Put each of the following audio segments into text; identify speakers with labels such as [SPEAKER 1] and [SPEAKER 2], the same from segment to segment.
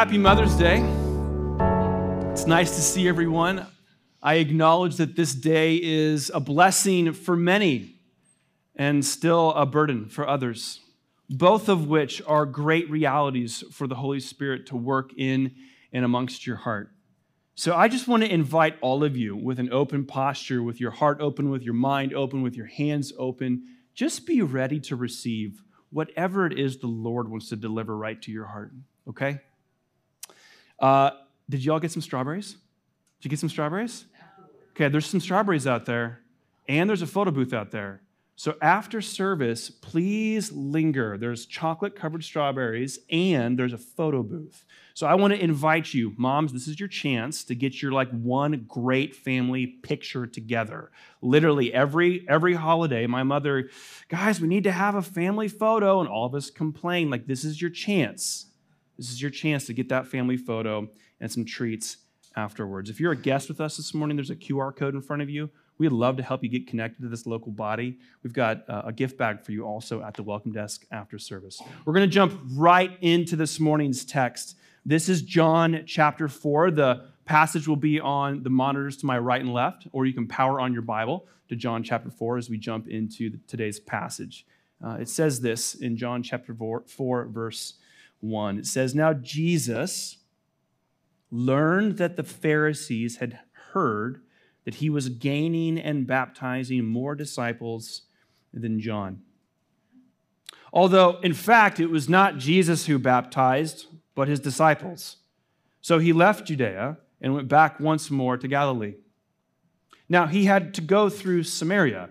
[SPEAKER 1] happy Mother's Day. It's nice to see everyone. I acknowledge that this day is a blessing for many and still a burden for others, both of which are great realities for the Holy Spirit to work in and amongst your heart. So I just want to invite all of you with an open posture, with your heart open, with your mind open, with your hands open. Just be ready to receive whatever it is the Lord wants to deliver right to your heart, okay? Uh, did you all get some strawberries? Did you get some strawberries? Okay, there's some strawberries out there, and there's a photo booth out there. So after service, please linger. There's chocolate covered strawberries and there's a photo booth. So I want to invite you, moms, this is your chance to get your like one great family picture together. Literally every every holiday, my mother, guys, we need to have a family photo and all of us complain like this is your chance. This is your chance to get that family photo and some treats afterwards. If you're a guest with us this morning, there's a QR code in front of you. We'd love to help you get connected to this local body. We've got uh, a gift bag for you also at the welcome desk after service. We're going to jump right into this morning's text. This is John chapter 4. The passage will be on the monitors to my right and left, or you can power on your Bible to John chapter 4 as we jump into today's passage. Uh, it says this in John chapter 4, 4, verse 1. It says, Now Jesus learned that the Pharisees had heard that he was gaining and baptizing more disciples than John. Although, in fact, it was not Jesus who baptized, but his disciples. So he left Judea and went back once more to Galilee. Now, he had to go through Samaria.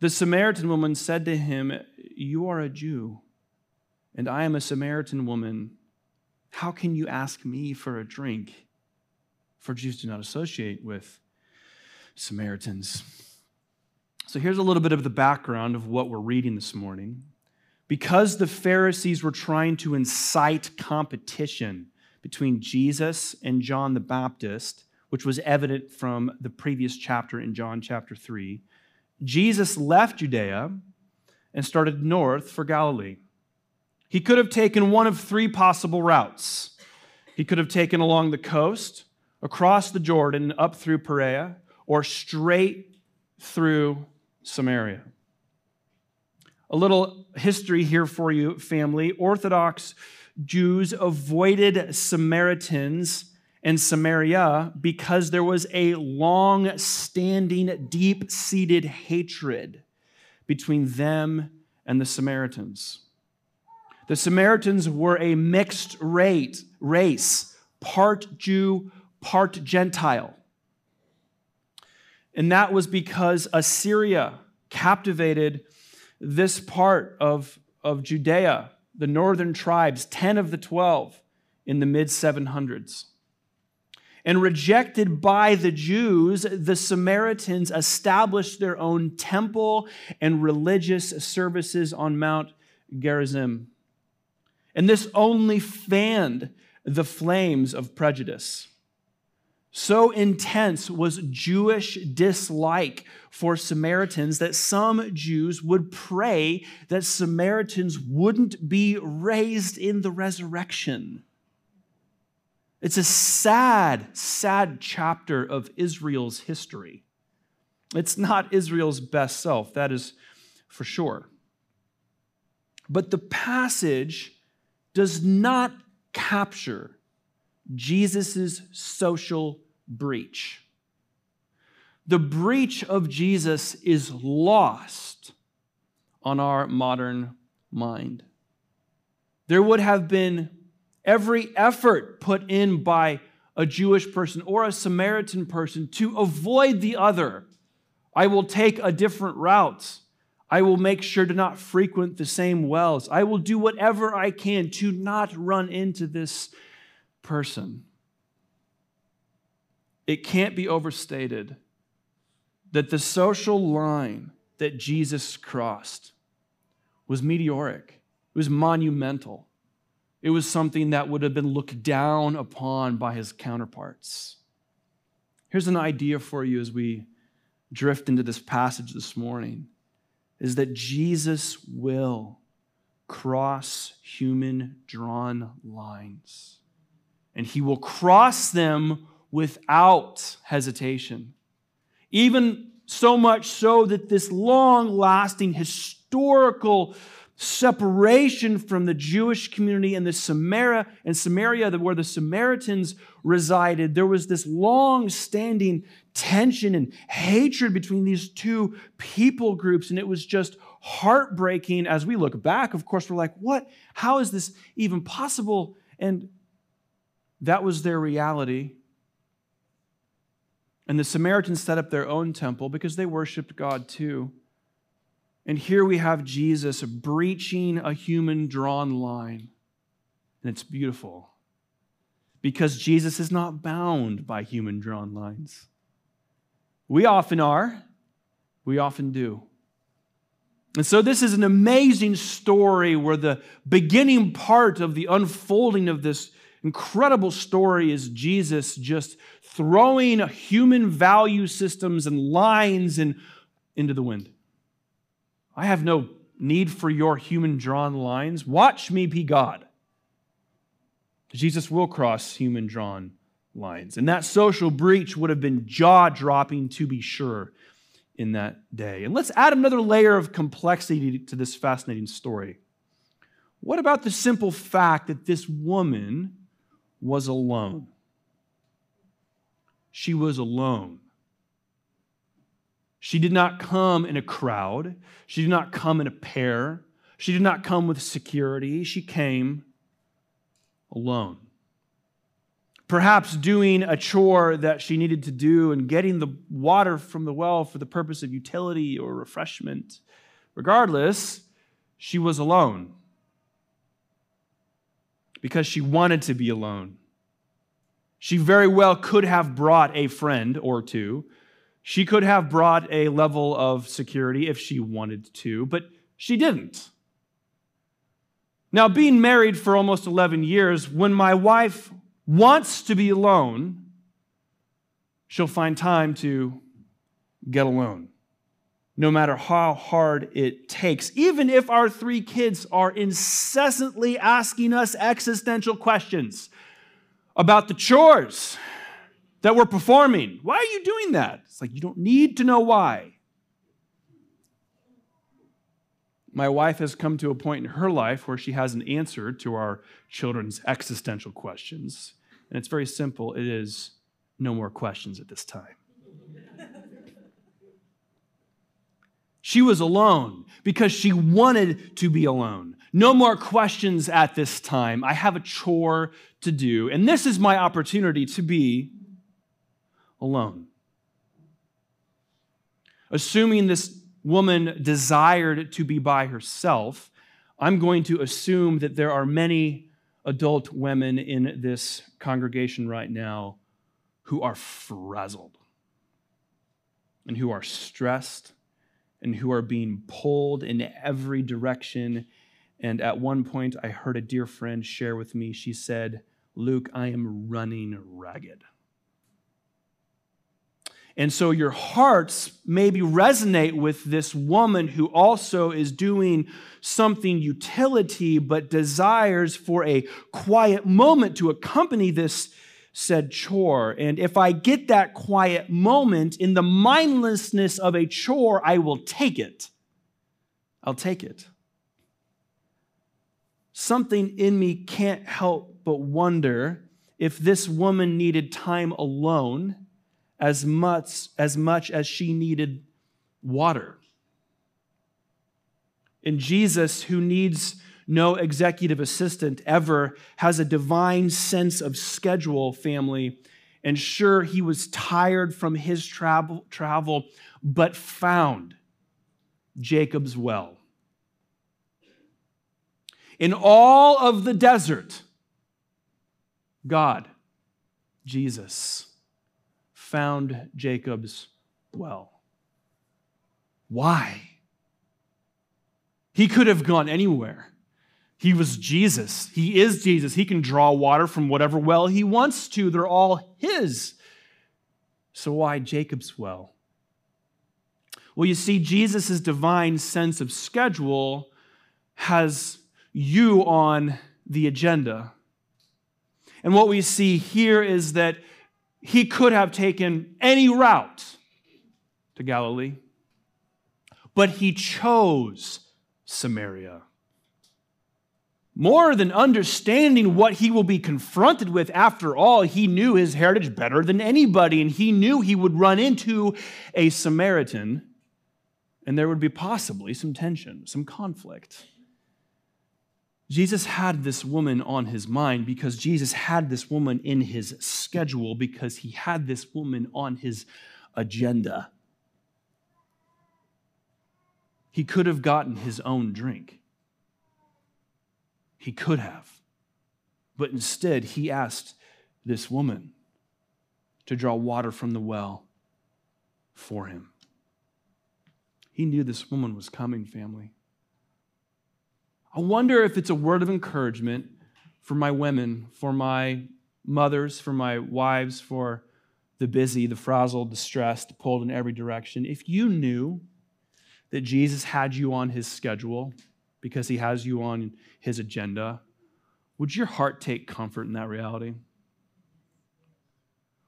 [SPEAKER 1] The Samaritan woman said to him, You are a Jew, and I am a Samaritan woman. How can you ask me for a drink? For Jews do not associate with Samaritans. So here's a little bit of the background of what we're reading this morning. Because the Pharisees were trying to incite competition between Jesus and John the Baptist, which was evident from the previous chapter in John chapter 3, Jesus left Judea and started north for Galilee. He could have taken one of three possible routes. He could have taken along the coast, across the Jordan, up through Perea, or straight through Samaria. A little history here for you, family. Orthodox Jews avoided Samaritans and Samaria because there was a long standing, deep seated hatred between them and the Samaritans. The Samaritans were a mixed rate, race, part Jew, part Gentile. And that was because Assyria captivated this part of, of Judea, the northern tribes, 10 of the 12, in the mid 700s. And rejected by the Jews, the Samaritans established their own temple and religious services on Mount Gerizim. And this only fanned the flames of prejudice. So intense was Jewish dislike for Samaritans that some Jews would pray that Samaritans wouldn't be raised in the resurrection. It's a sad, sad chapter of Israel's history. It's not Israel's best self, that is for sure. But the passage does not capture Jesus' social breach. The breach of Jesus is lost on our modern mind. There would have been every effort put in by a Jewish person or a Samaritan person to avoid the other. I will take a different route. I will make sure to not frequent the same wells. I will do whatever I can to not run into this person. It can't be overstated that the social line that Jesus crossed was meteoric, it was monumental. It was something that would have been looked down upon by his counterparts. Here's an idea for you as we drift into this passage this morning is that Jesus will cross human drawn lines. And he will cross them without hesitation. Even so much so that this long lasting historical separation from the Jewish community and the Samaria and Samaria, where the Samaritans resided, there was this long standing tension and hatred between these two people groups. And it was just heartbreaking as we look back. Of course, we're like, what? How is this even possible? And that was their reality. And the Samaritans set up their own temple because they worshiped God too. And here we have Jesus breaching a human drawn line. And it's beautiful because Jesus is not bound by human drawn lines. We often are, we often do. And so, this is an amazing story where the beginning part of the unfolding of this incredible story is Jesus just throwing human value systems and lines in, into the wind. I have no need for your human drawn lines. Watch me be God. Jesus will cross human drawn lines. And that social breach would have been jaw dropping to be sure in that day. And let's add another layer of complexity to this fascinating story. What about the simple fact that this woman was alone? She was alone. She did not come in a crowd. She did not come in a pair. She did not come with security. She came alone. Perhaps doing a chore that she needed to do and getting the water from the well for the purpose of utility or refreshment. Regardless, she was alone because she wanted to be alone. She very well could have brought a friend or two she could have brought a level of security if she wanted to, but she didn't. Now, being married for almost 11 years, when my wife wants to be alone, she'll find time to get alone, no matter how hard it takes. Even if our three kids are incessantly asking us existential questions about the chores that we're performing. Why are you doing that? It's like you don't need to know why. My wife has come to a point in her life where she has an answer to our children's existential questions. And it's very simple it is no more questions at this time. she was alone because she wanted to be alone. No more questions at this time. I have a chore to do. And this is my opportunity to be alone. Assuming this woman desired to be by herself, I'm going to assume that there are many adult women in this congregation right now who are frazzled and who are stressed and who are being pulled in every direction. And at one point, I heard a dear friend share with me, she said, Luke, I am running ragged. And so your hearts maybe resonate with this woman who also is doing something utility, but desires for a quiet moment to accompany this said chore. And if I get that quiet moment in the mindlessness of a chore, I will take it. I'll take it. Something in me can't help but wonder if this woman needed time alone as much as, much as she needed water. And Jesus, who needs no executive assistant ever, has a divine sense of schedule, family. And sure, he was tired from his travel, travel but found Jacob's well. In all of the desert, God, Jesus, found Jacob's well. Why? He could have gone anywhere. He was Jesus. He is Jesus. He can draw water from whatever well he wants to. They're all his. So why Jacob's well? Well, you see, Jesus' divine sense of schedule has you on the agenda. And what we see here is that he could have taken any route to Galilee, but he chose Samaria more than understanding what he will be confronted with. After all, he knew his heritage better than anybody, and he knew he would run into a Samaritan, and there would be possibly some tension, some conflict. Jesus had this woman on his mind because Jesus had this woman in his schedule because he had this woman on his agenda. He could have gotten his own drink. He could have. But instead, he asked this woman to draw water from the well for him. He knew this woman was coming, family. I wonder if it's a word of encouragement for my women, for my mothers, for my wives, for the busy, the frazzled, the stressed, pulled in every direction. If you knew that Jesus had you on his schedule, because he has you on his agenda, would your heart take comfort in that reality?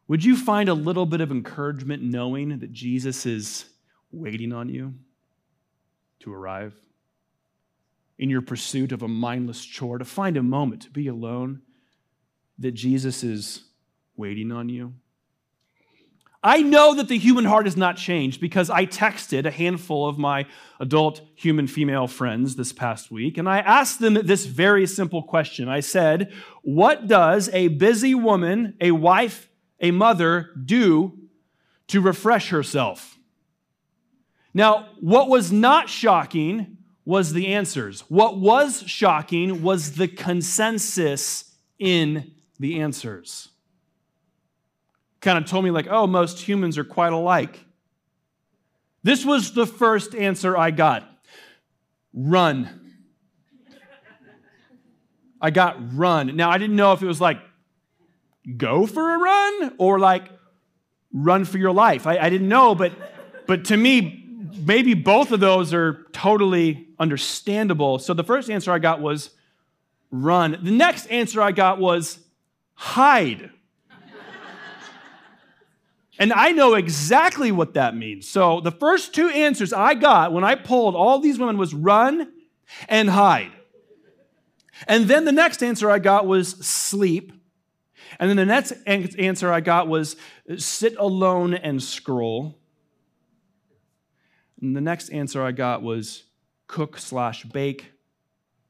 [SPEAKER 1] Would you find a little bit of encouragement knowing that Jesus is waiting on you to arrive? In your pursuit of a mindless chore, to find a moment to be alone, that Jesus is waiting on you? I know that the human heart has not changed because I texted a handful of my adult human female friends this past week and I asked them this very simple question. I said, What does a busy woman, a wife, a mother do to refresh herself? Now, what was not shocking was the answers. What was shocking was the consensus in the answers kind of told me, like, oh, most humans are quite alike. This was the first answer I got run. I got run. Now, I didn't know if it was like go for a run or like run for your life. I, I didn't know, but, but to me, maybe both of those are totally understandable. So the first answer I got was run. The next answer I got was hide. And I know exactly what that means. So the first two answers I got when I pulled all these women was run and hide. And then the next answer I got was sleep. And then the next answer I got was sit alone and scroll. And the next answer I got was cook slash bake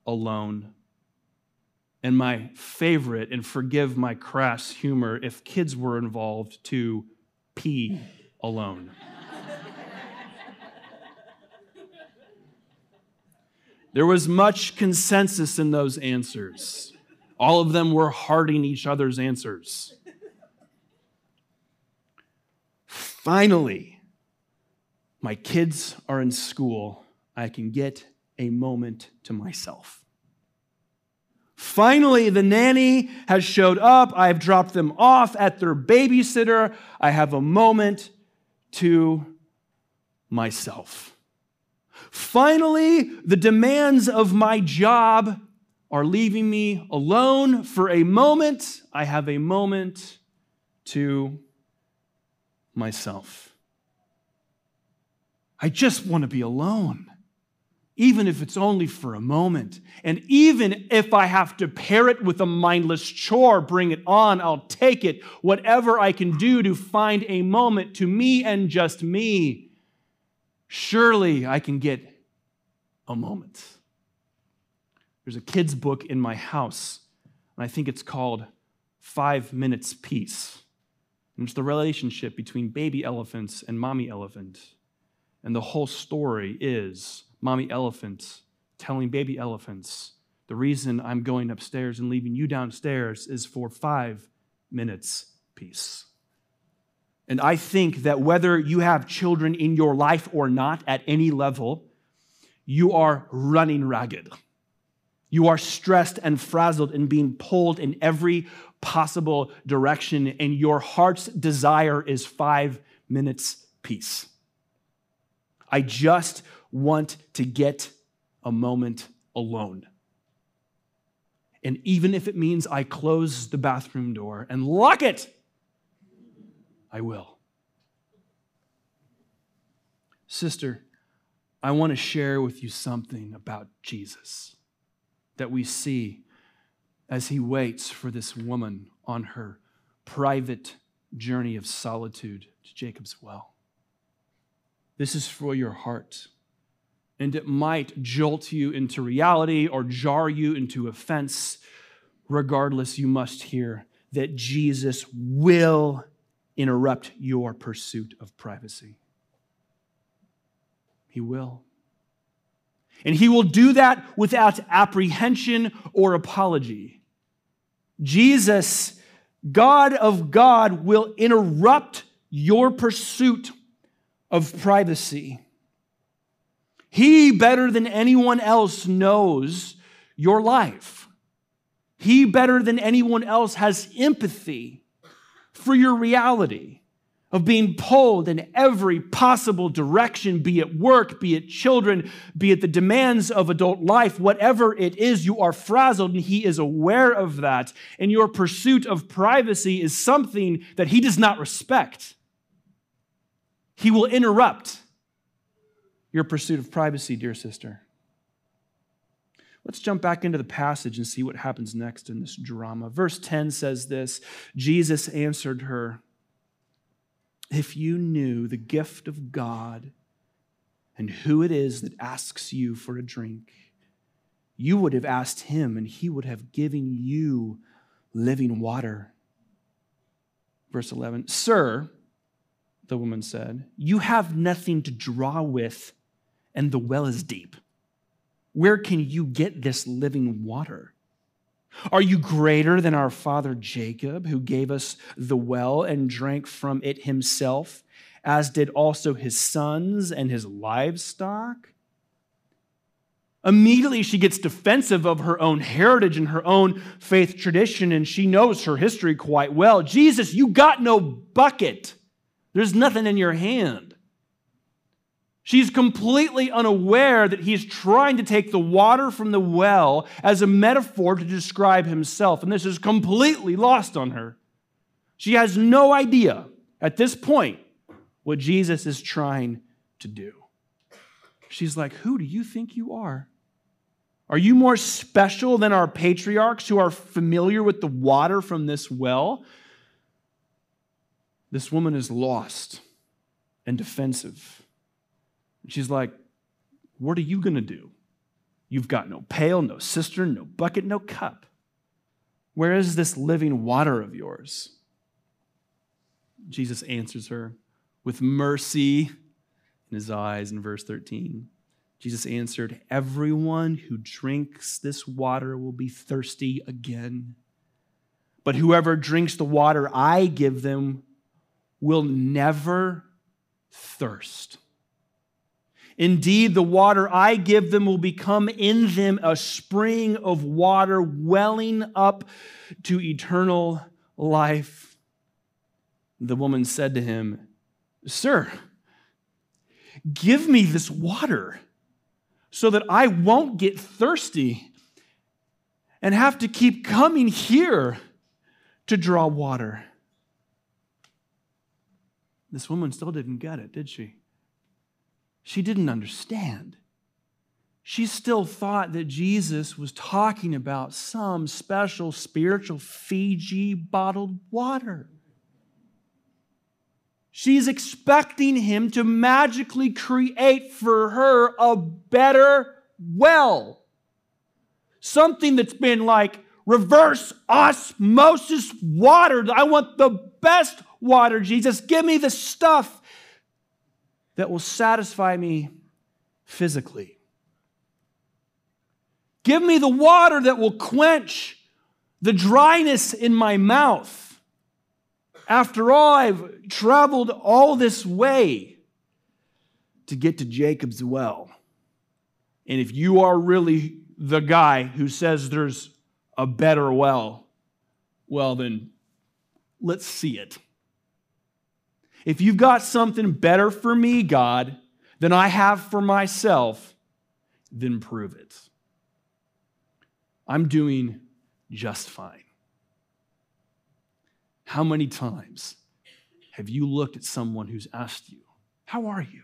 [SPEAKER 1] alone. And my favorite, and forgive my crass humor if kids were involved, to pee alone. There was much consensus in those answers. All of them were hearting each other's answers. Finally, my kids are in school. I can get a moment to myself. Finally, the nanny has showed up. I have dropped them off at their babysitter. I have a moment to myself. Finally, the demands of my job are leaving me alone for a moment. I have a moment to myself. I just want to be alone even if it's only for a moment. And even if I have to pair it with a mindless chore, bring it on, I'll take it. Whatever I can do to find a moment to me and just me, surely I can get a moment. There's a kid's book in my house, and I think it's called Five Minutes Peace. And it's the relationship between baby elephants and mommy elephant. And the whole story is mommy elephants telling baby elephants The reason I'm going upstairs and leaving you downstairs is for five minutes peace. And I think that whether you have children in your life or not at any level, you are running ragged. You are stressed and frazzled and being pulled in every possible direction, and your heart's desire is five minutes peace. I just want to get a moment alone. And even if it means I close the bathroom door and lock it, I will. Sister, I want to share with you something about Jesus that we see as he waits for this woman on her private journey of solitude to Jacob's well. This is for your heart. And it might jolt you into reality or jar you into offense. Regardless, you must hear that Jesus will interrupt your pursuit of privacy. He will. And he will do that without apprehension or apology. Jesus, God of God, will interrupt your pursuit of privacy. He, better than anyone else, knows your life. He, better than anyone else, has empathy for your reality of being pulled in every possible direction, be it work, be it children, be it the demands of adult life, whatever it is, you are frazzled, and He is aware of that. And your pursuit of privacy is something that He does not respect. He will interrupt your pursuit of privacy, dear sister. Let's jump back into the passage and see what happens next in this drama. Verse 10 says this Jesus answered her if you knew the gift of God and who it is that asks you for a drink, you would have asked him and he would have given you living water. Verse 11 Sir, the woman said, you have nothing to draw with, and the well is deep. Where can you get this living water? Are you greater than our father Jacob, who gave us the well and drank from it himself, as did also his sons and his livestock? Immediately, she gets defensive of her own heritage and her own faith tradition, and she knows her history quite well. Jesus, you got no bucket. There's nothing in your hand. She's completely unaware that he's trying to take the water from the well as a metaphor to describe himself. And this is completely lost on her. She has no idea at this point what Jesus is trying to do. She's like, Who do you think you are? Are you more special than our patriarchs who are familiar with the water from this well? This woman is lost and defensive. She's like, What are you going to do? You've got no pail, no cistern, no bucket, no cup. Where is this living water of yours? Jesus answers her with mercy in his eyes in verse 13. Jesus answered, Everyone who drinks this water will be thirsty again. But whoever drinks the water I give them will never thirst. Indeed, the water I give them will become in them a spring of water welling up to eternal life. The woman said to him, Sir, give me this water so that I won't get thirsty and have to keep coming here to draw water. This woman still didn't get it, did she? she didn't understand. She still thought that Jesus was talking about some special spiritual Fiji bottled water. She's expecting him to magically create for her a better well. Something that's been like reverse osmosis water. I want the best water, Jesus. Give me the stuff that will satisfy me physically. Give me the water that will quench the dryness in my mouth. After all, I've traveled all this way to get to Jacob's well. And if you are really the guy who says there's a better well, well, then let's see it. If you've got something better for me, God, than I have for myself, then prove it. I'm doing just fine. How many times have you looked at someone who's asked you, How are you?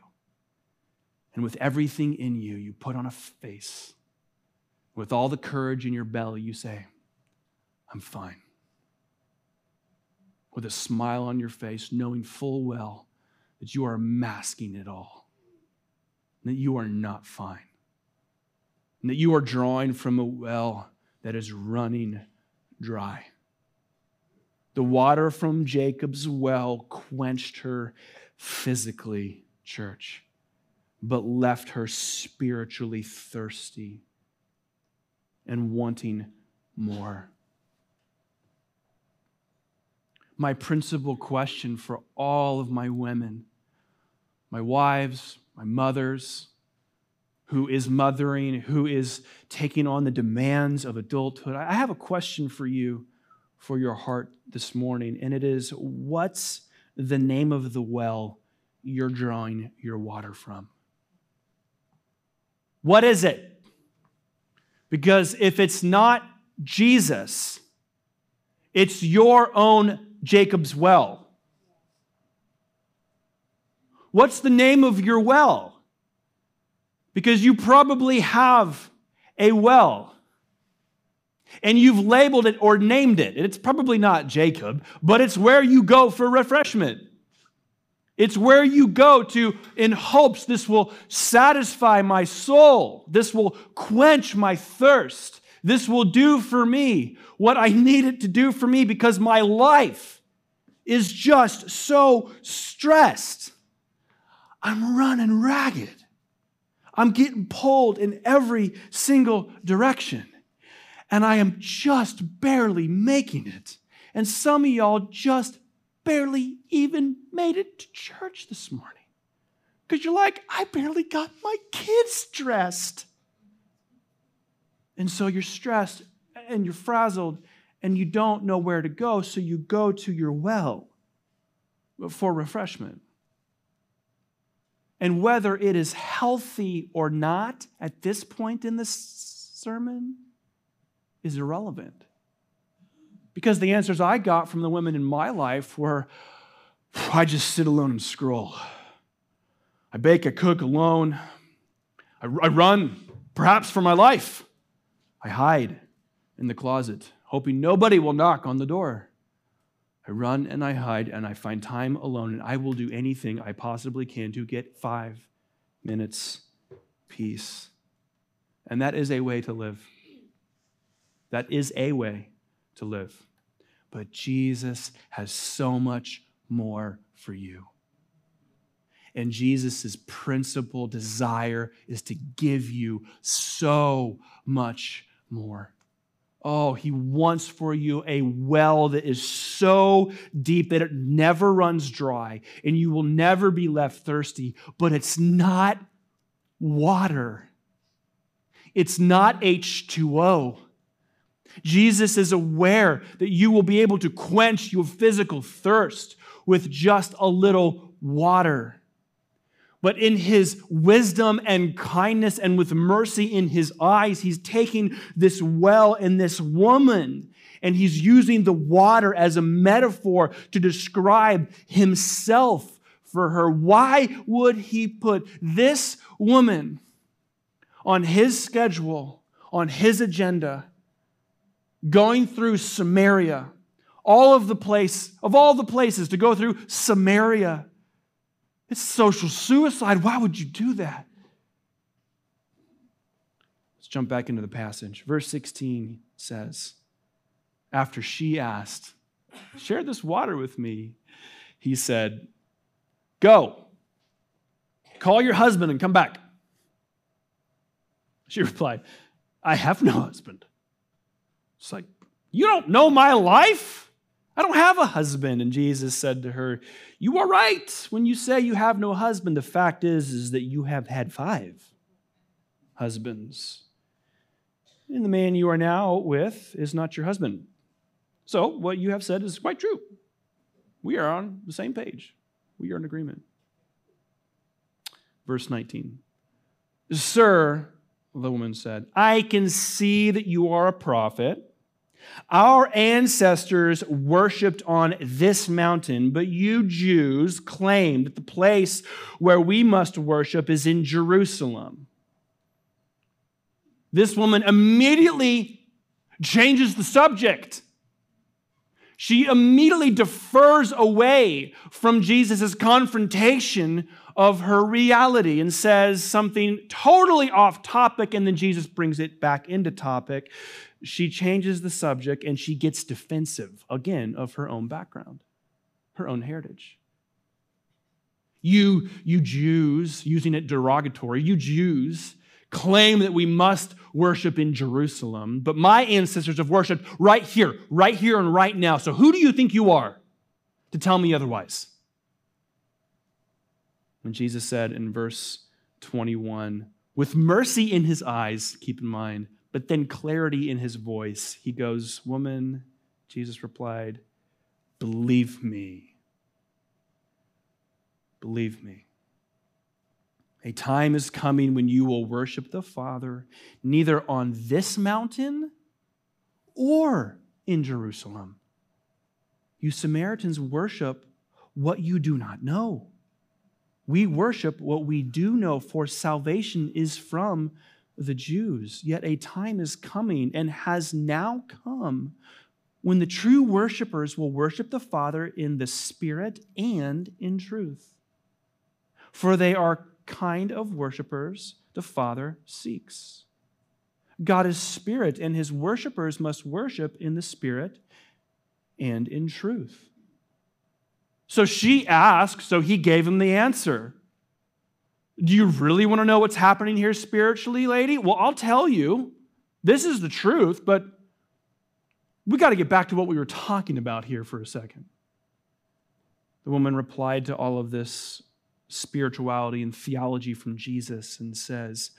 [SPEAKER 1] And with everything in you, you put on a face. With all the courage in your belly, you say, I'm fine. With a smile on your face, knowing full well that you are masking it all, that you are not fine, and that you are drawing from a well that is running dry. The water from Jacob's well quenched her physically, church, but left her spiritually thirsty and wanting more. My principal question for all of my women, my wives, my mothers, who is mothering, who is taking on the demands of adulthood. I have a question for you for your heart this morning, and it is what's the name of the well you're drawing your water from? What is it? Because if it's not Jesus, it's your own Jacob's well. What's the name of your well? because you probably have a well and you've labeled it or named it. It's probably not Jacob, but it's where you go for refreshment. It's where you go to in hopes this will satisfy my soul. This will quench my thirst. This will do for me what I need it to do for me because my life is just so stressed. I'm running ragged. I'm getting pulled in every single direction. And I am just barely making it. And some of y'all just barely even made it to church this morning. Because you're like, I barely got my kids dressed. And so you're stressed and you're frazzled and you don't know where to go. So you go to your well for refreshment. And whether it is healthy or not at this point in the sermon is irrelevant. Because the answers I got from the women in my life were I just sit alone and scroll. I bake, I cook alone. I, I run, perhaps for my life. I hide in the closet, hoping nobody will knock on the door. I run and I hide and I find time alone, and I will do anything I possibly can to get five minutes peace. And that is a way to live. That is a way to live. But Jesus has so much more for you. And Jesus' principal desire is to give you so much more. Oh, he wants for you a well that is so deep that it never runs dry and you will never be left thirsty. But it's not water, it's not H2O. Jesus is aware that you will be able to quench your physical thirst with just a little water. But in his wisdom and kindness and with mercy in his eyes, he's taking this well and this woman and he's using the water as a metaphor to describe himself for her. Why would he put this woman on his schedule, on his agenda, going through Samaria? All of the place, of all the places to go through Samaria it's social suicide. Why would you do that? Let's jump back into the passage. Verse 16 says, After she asked, Share this water with me, he said, Go, call your husband and come back. She replied, I have no husband. It's like, You don't know my life? I don't have a husband. And Jesus said to her, You are right when you say you have no husband. The fact is, is that you have had five husbands. And the man you are now with is not your husband. So, what you have said is quite true. We are on the same page, we are in agreement. Verse 19 Sir, the woman said, I can see that you are a prophet. Our ancestors worshiped on this mountain, but you Jews claim that the place where we must worship is in Jerusalem. This woman immediately changes the subject. She immediately defers away from Jesus' confrontation of her reality and says something totally off topic, and then Jesus brings it back into topic. She changes the subject and she gets defensive again of her own background, her own heritage. You, you Jews, using it derogatory, you Jews claim that we must worship in Jerusalem, but my ancestors have worshiped right here, right here, and right now. So who do you think you are to tell me otherwise? When Jesus said in verse 21, with mercy in his eyes, keep in mind, but then clarity in his voice, he goes, Woman, Jesus replied, Believe me. Believe me. A time is coming when you will worship the Father neither on this mountain or in Jerusalem. You Samaritans worship what you do not know. We worship what we do know, for salvation is from the Jews. Yet a time is coming and has now come when the true worshipers will worship the Father in the Spirit and in truth. For they are kind of worshipers the Father seeks. God is spirit, and his worshipers must worship in the Spirit and in truth. So she asked, so he gave him the answer. Do you really want to know what's happening here spiritually, lady? Well, I'll tell you. This is the truth, but we got to get back to what we were talking about here for a second. The woman replied to all of this spirituality and theology from Jesus and says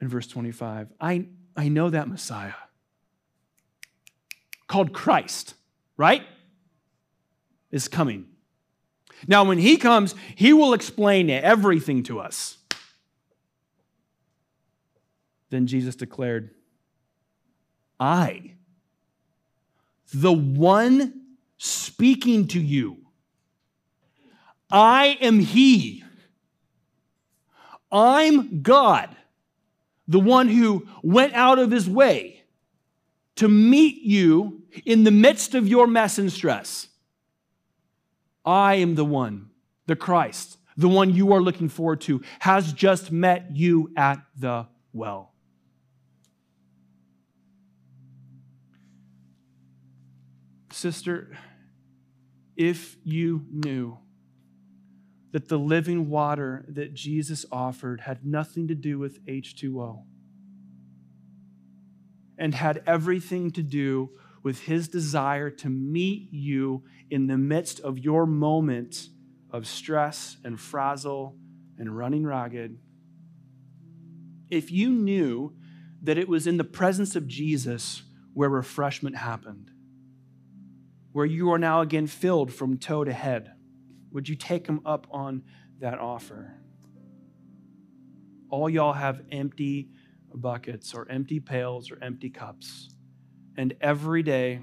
[SPEAKER 1] in verse 25, I, I know that Messiah called Christ, right? Is coming. Now, when he comes, he will explain everything to us. Then Jesus declared, I, the one speaking to you, I am He. I'm God, the one who went out of His way to meet you in the midst of your mess and stress. I am the one, the Christ, the one you are looking forward to, has just met you at the well. Sister, if you knew that the living water that Jesus offered had nothing to do with H2O and had everything to do with his desire to meet you in the midst of your moment of stress and frazzle and running ragged. If you knew that it was in the presence of Jesus where refreshment happened, where you are now again filled from toe to head would you take him up on that offer? All y'all have empty buckets or empty pails or empty cups. And every day,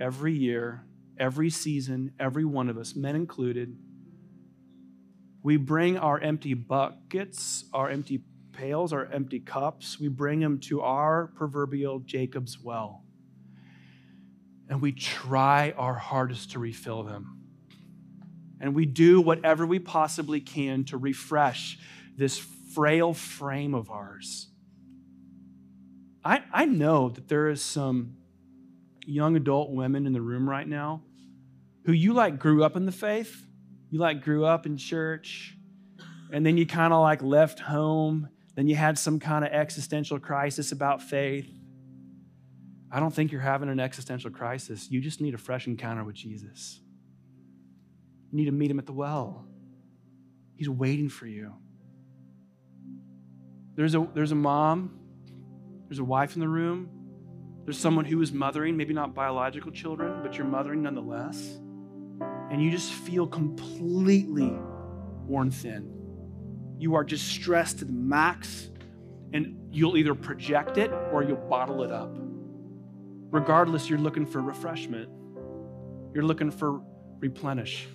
[SPEAKER 1] every year, every season, every one of us, men included, we bring our empty buckets, our empty pails, our empty cups, we bring them to our proverbial Jacob's well. And we try our hardest to refill them and we do whatever we possibly can to refresh this frail frame of ours. I, I know that there is some young adult women in the room right now who you like grew up in the faith, you like grew up in church, and then you kind of like left home Then you had some kind of existential crisis about faith. I don't think you're having an existential crisis. You just need a fresh encounter with Jesus. You need to meet him at the well. He's waiting for you. There's a, there's a mom, there's a wife in the room, there's someone who is mothering, maybe not biological children, but you're mothering nonetheless. And you just feel completely worn thin. You are just stressed to the max, and you'll either project it or you'll bottle it up. Regardless, you're looking for refreshment, you're looking for replenish.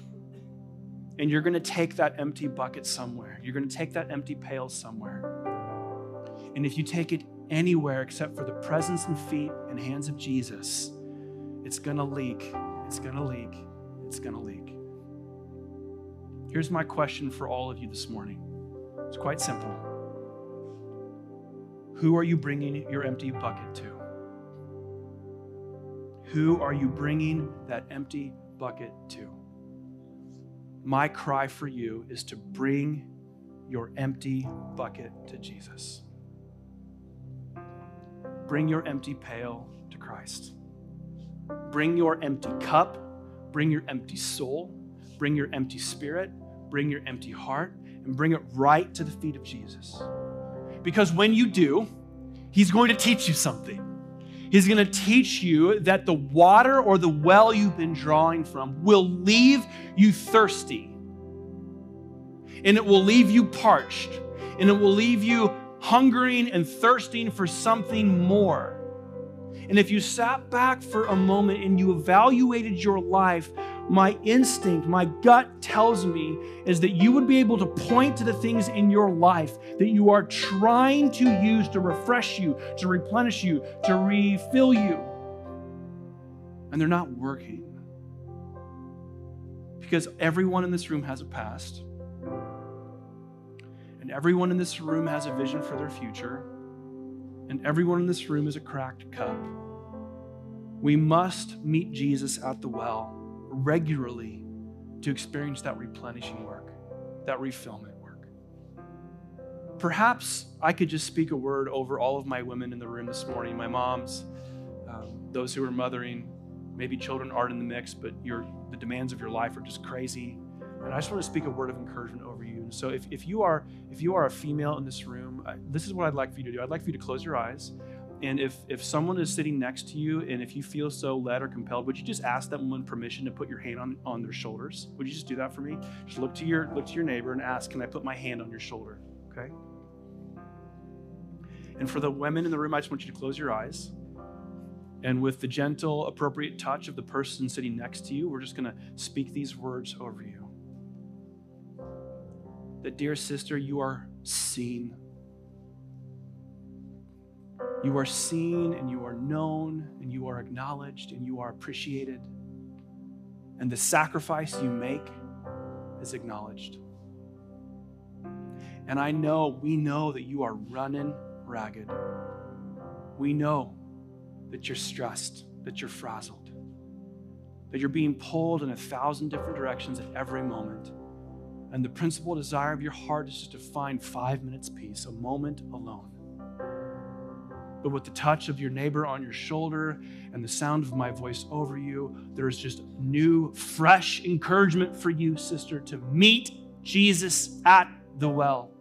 [SPEAKER 1] And you're going to take that empty bucket somewhere. You're going to take that empty pail somewhere. And if you take it anywhere except for the presence and feet and hands of Jesus, it's going to leak. It's going to leak. It's going to leak. Here's my question for all of you this morning it's quite simple. Who are you bringing your empty bucket to? Who are you bringing that empty bucket to? My cry for you is to bring your empty bucket to Jesus. Bring your empty pail to Christ. Bring your empty cup, bring your empty soul, bring your empty spirit, bring your empty heart, and bring it right to the feet of Jesus. Because when you do, He's going to teach you something. He's going to teach you that the water or the well you've been drawing from will leave you thirsty. And it will leave you parched. And it will leave you hungering and thirsting for something more. And if you sat back for a moment and you evaluated your life, my instinct, my gut tells me is that you would be able to point to the things in your life that you are trying to use to refresh you, to replenish you, to refill you. And they're not working. Because everyone in this room has a past. And everyone in this room has a vision for their future. And everyone in this room is a cracked cup. We must meet Jesus at the well regularly to experience that replenishing work, that refillment work. Perhaps I could just speak a word over all of my women in the room this morning, my moms, um, those who are mothering. Maybe children aren't in the mix, but your, the demands of your life are just crazy. And I just want to speak a word of encouragement over you. And so, if, if you are if you are a female in this room, I, this is what I'd like for you to do. I'd like for you to close your eyes. And if, if someone is sitting next to you and if you feel so led or compelled, would you just ask that woman permission to put your hand on, on their shoulders? Would you just do that for me? Just look to your look to your neighbor and ask, can I put my hand on your shoulder? Okay? And for the women in the room, I just want you to close your eyes. And with the gentle, appropriate touch of the person sitting next to you, we're just going to speak these words over you. That, dear sister, you are seen you are seen and you are known and you are acknowledged and you are appreciated. And the sacrifice you make is acknowledged. And I know, we know that you are running ragged. We know that you're stressed, that you're frazzled, that you're being pulled in a thousand different directions at every moment. And the principal desire of your heart is just to find five minutes peace, a moment alone. But with the touch of your neighbor on your shoulder and the sound of my voice over you, there is just new, fresh encouragement for you, sister, to meet Jesus at the well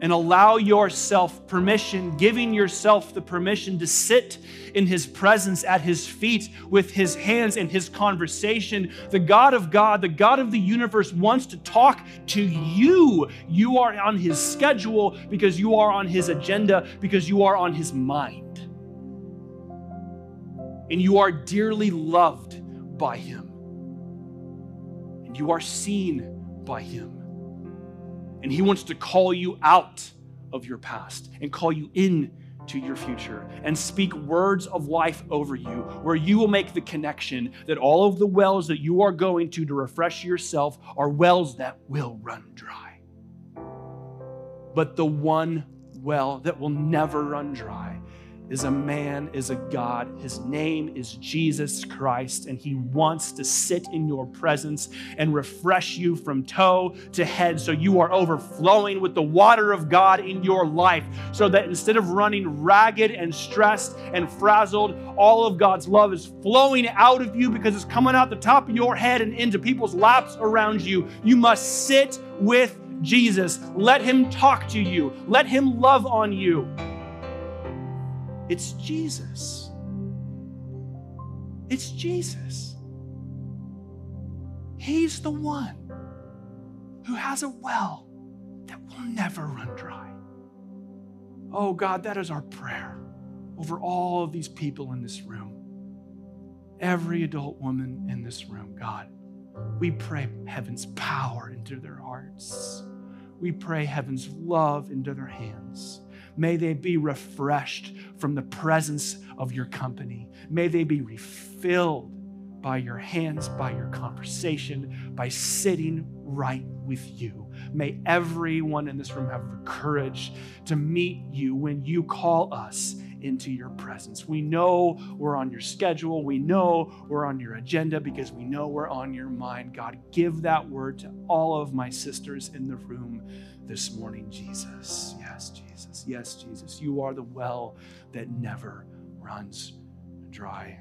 [SPEAKER 1] and allow yourself permission, giving yourself the permission to sit in His presence at His feet with His hands and His conversation. The God of God, the God of the universe, wants to talk to you. You are on His schedule because you are on His agenda, because you are on His mind. And you are dearly loved by Him. And you are seen by Him. And He wants to call you out of your past and call you in to your future and speak words of life over you, where you will make the connection that all of the wells that you are going to to refresh yourself are wells that will run dry. But the one well that will never run dry is a man, is a God. His name is Jesus Christ, and he wants to sit in your presence and refresh you from toe to head so you are overflowing with the water of God in your life. So that instead of running ragged and stressed and frazzled, all of God's love is flowing out of you because it's coming out the top of your head and into people's laps around you. You must sit with Jesus. Let him talk to you, let him love on you. It's Jesus. It's Jesus. He's the one who has a well that will never run dry. Oh God, that is our prayer over all of these people in this room. Every adult woman in this room, God, we pray heaven's power into their hearts. We pray heaven's love into their hands. May they be refreshed from the presence of your company. May they be refilled by your hands, by your conversation, by sitting right with you. May everyone in this room have the courage to meet you when you call us into your presence. We know we're on your schedule. We know we're on your agenda because we know we're on your mind. God, give that word to all of my sisters in the room this morning, Jesus. Yes, Jesus. Yes, Jesus. You are the well that never runs dry.